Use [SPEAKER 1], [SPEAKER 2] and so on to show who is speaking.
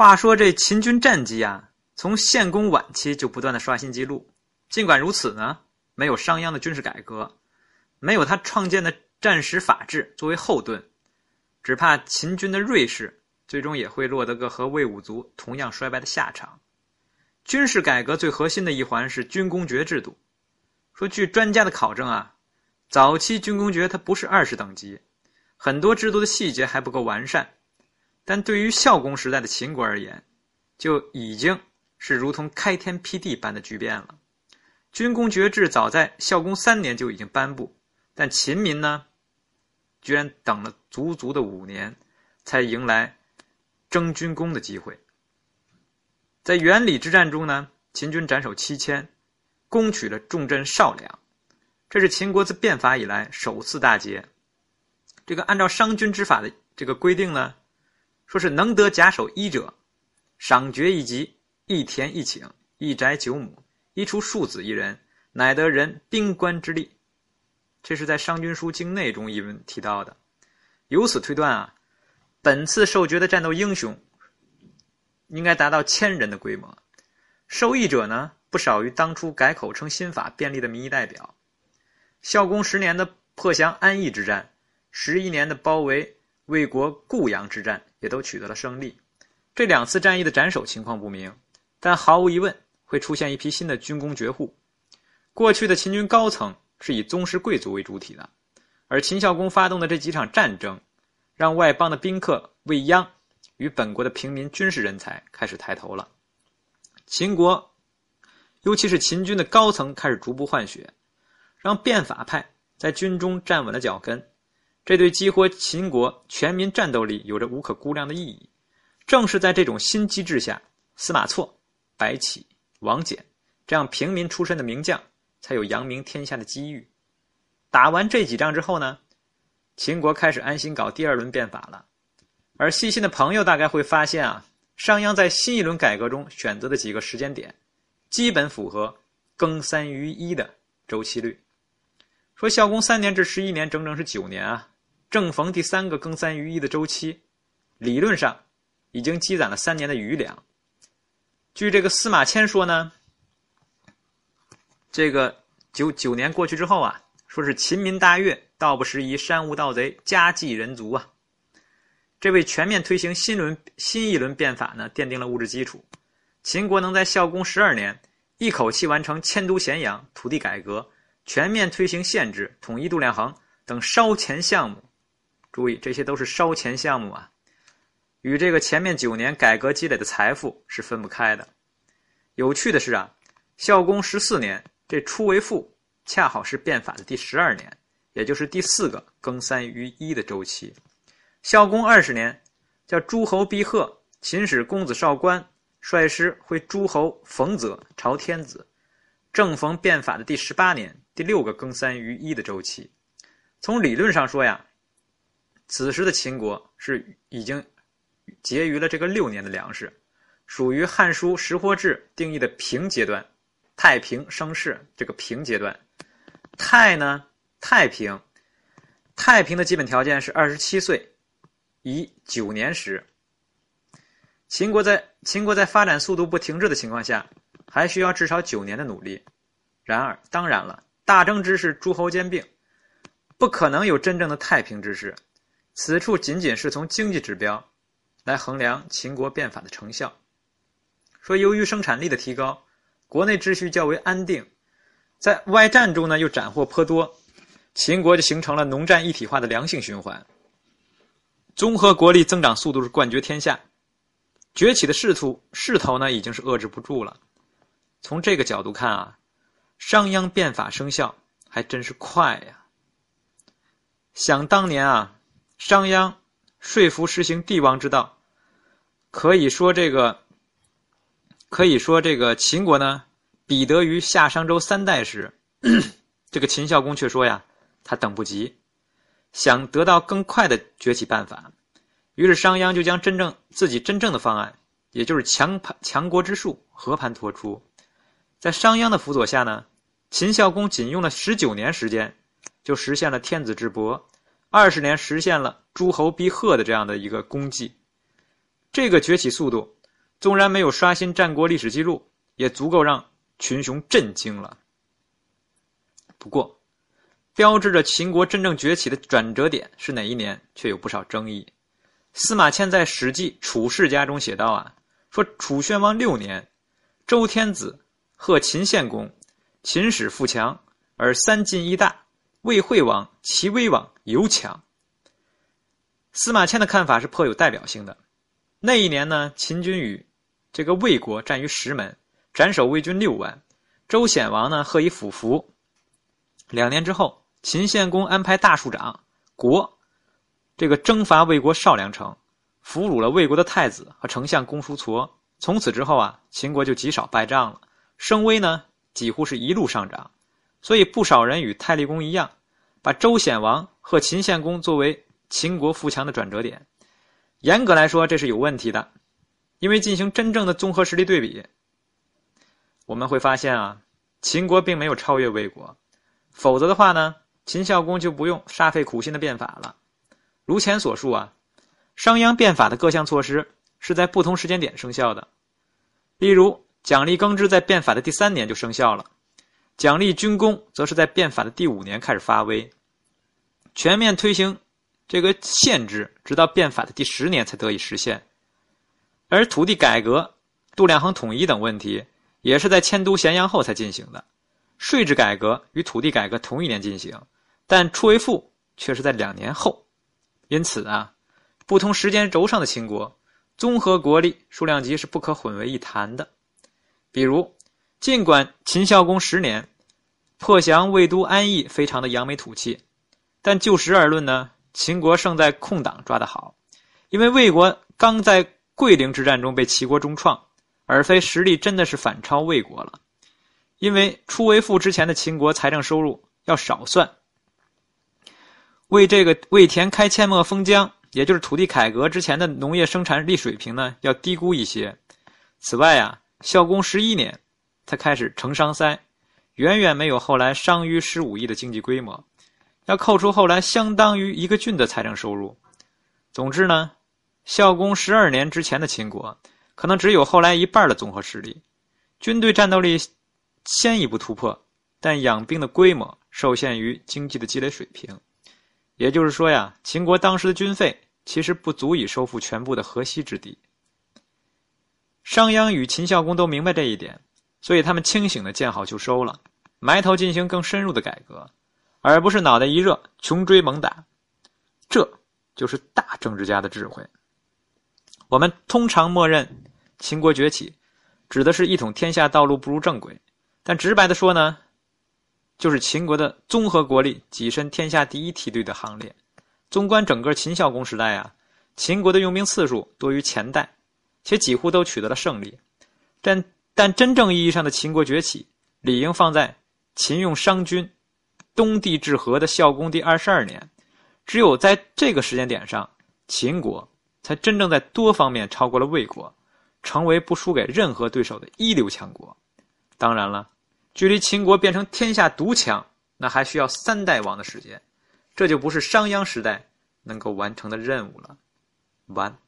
[SPEAKER 1] 话说这秦军战绩啊，从献公晚期就不断的刷新纪录。尽管如此呢，没有商鞅的军事改革，没有他创建的战时法制作为后盾，只怕秦军的锐势最终也会落得个和魏武卒同样衰败的下场。军事改革最核心的一环是军功爵制度。说据专家的考证啊，早期军功爵它不是二十等级，很多制度的细节还不够完善。但对于孝公时代的秦国而言，就已经是如同开天辟地般的巨变了。军功爵制早在孝公三年就已经颁布，但秦民呢，居然等了足足的五年，才迎来征军功的机会。在元礼之战中呢，秦军斩首七千，攻取了重镇少梁，这是秦国自变法以来首次大捷。这个按照商君之法的这个规定呢。说是能得甲首一者，赏爵一级，一田一顷，一宅九亩，一出庶子一人，乃得人兵官之力。这是在《商君书经内》中一文提到的。由此推断啊，本次受爵的战斗英雄应该达到千人的规模。受益者呢，不少于当初改口称新法便利的民意代表。孝公十年的破降安邑之战，十一年的包围。魏国固阳之战也都取得了胜利，这两次战役的斩首情况不明，但毫无疑问会出现一批新的军功爵户。过去的秦军高层是以宗室贵族为主体的，而秦孝公发动的这几场战争，让外邦的宾客未央与本国的平民军事人才开始抬头了。秦国，尤其是秦军的高层开始逐步换血，让变法派在军中站稳了脚跟。这对激活秦国全民战斗力有着无可估量的意义。正是在这种新机制下，司马错、白起、王翦这样平民出身的名将才有扬名天下的机遇。打完这几仗之后呢，秦国开始安心搞第二轮变法了。而细心的朋友大概会发现啊，商鞅在新一轮改革中选择的几个时间点，基本符合更三余一的周期率。说孝公三年至十一年，整整是九年啊。正逢第三个更三余一的周期，理论上已经积攒了三年的余粮。据这个司马迁说呢，这个九九年过去之后啊，说是秦民大悦，道不拾遗，山无盗贼，家祭人足啊。这为全面推行新轮新一轮变法呢奠定了物质基础。秦国能在孝公十二年一口气完成迁都咸阳、土地改革、全面推行县制、统一度量衡等烧钱项目。注意，这些都是烧钱项目啊，与这个前面九年改革积累的财富是分不开的。有趣的是啊，孝公十四年这初为父，恰好是变法的第十二年，也就是第四个更三余一的周期。孝公二十年，叫诸侯逼贺，秦使公子少官率师会诸侯冯泽朝天子，正逢变法的第十八年，第六个更三余一的周期。从理论上说呀。此时的秦国是已经结余了这个六年的粮食，属于《汉书·食货志》定义的平阶段，太平盛世这个平阶段。太呢，太平，太平的基本条件是二十七岁，以九年时。秦国在秦国在发展速度不停滞的情况下，还需要至少九年的努力。然而，当然了，大争之势，诸侯兼并，不可能有真正的太平之势。此处仅仅是从经济指标来衡量秦国变法的成效。说由于生产力的提高，国内秩序较为安定，在外战中呢又斩获颇多，秦国就形成了农战一体化的良性循环。综合国力增长速度是冠绝天下，崛起的势头势头呢已经是遏制不住了。从这个角度看啊，商鞅变法生效还真是快呀。想当年啊。商鞅说服实行帝王之道，可以说这个，可以说这个秦国呢，比得于夏商周三代时，这个秦孝公却说呀，他等不及，想得到更快的崛起办法，于是商鞅就将真正自己真正的方案，也就是强盘强国之术和盘托出，在商鞅的辅佐下呢，秦孝公仅用了十九年时间，就实现了天子之伯。二十年实现了诸侯逼贺的这样的一个功绩，这个崛起速度纵然没有刷新战国历史记录，也足够让群雄震惊了。不过，标志着秦国真正崛起的转折点是哪一年，却有不少争议。司马迁在《史记·楚世家》中写道：“啊，说楚宣王六年，周天子贺秦献公，秦始富强，而三晋一大，魏惠王齐威王尤强。”司马迁的看法是颇有代表性的。那一年呢，秦军与这个魏国战于石门，斩首魏军六万，周显王呢贺以辅服。两年之后，秦献公安排大庶长国，这个征伐魏国少梁城，俘虏了魏国的太子和丞相公叔痤。从此之后啊，秦国就极少败仗了，声威呢几乎是一路上涨。所以不少人与太厉公一样，把周显王和秦献公作为秦国富强的转折点。严格来说，这是有问题的，因为进行真正的综合实力对比，我们会发现啊，秦国并没有超越魏国。否则的话呢，秦孝公就不用煞费苦心的变法了。如前所述啊，商鞅变法的各项措施是在不同时间点生效的。例如，奖励耕织在变法的第三年就生效了，奖励军功则是在变法的第五年开始发威。全面推行这个县制，直到变法的第十年才得以实现。而土地改革、度量衡统一等问题，也是在迁都咸阳后才进行的。税制改革与土地改革同一年进行，但出为赋却是在两年后。因此啊，不同时间轴上的秦国综合国力、数量级是不可混为一谈的。比如，尽管秦孝公十年破降魏都安邑，非常的扬眉吐气，但就实而论呢，秦国胜在空档抓得好，因为魏国刚在桂陵之战中被齐国重创，而非实力真的是反超魏国了。因为初为富之前的秦国财政收入要少算，为这个为田开阡陌封疆，也就是土地改革之前的农业生产力水平呢，要低估一些。此外啊，孝公十一年才开始成商塞，远远没有后来商於十五亿的经济规模，要扣除后来相当于一个郡的财政收入。总之呢，孝公十二年之前的秦国，可能只有后来一半的综合实力，军队战斗力。先一步突破，但养兵的规模受限于经济的积累水平，也就是说呀，秦国当时的军费其实不足以收复全部的河西之地。商鞅与秦孝公都明白这一点，所以他们清醒的见好就收了，埋头进行更深入的改革，而不是脑袋一热穷追猛打。这就是大政治家的智慧。我们通常默认秦国崛起，指的是一统天下道路步入正轨。但直白的说呢，就是秦国的综合国力跻身天下第一梯队的行列。纵观整个秦孝公时代啊，秦国的用兵次数多于前代，且几乎都取得了胜利。但但真正意义上的秦国崛起，理应放在秦用商君东帝治和的孝公第二十二年。只有在这个时间点上，秦国才真正在多方面超过了魏国，成为不输给任何对手的一流强国。当然了，距离秦国变成天下独强，那还需要三代王的时间，这就不是商鞅时代能够完成的任务了。完。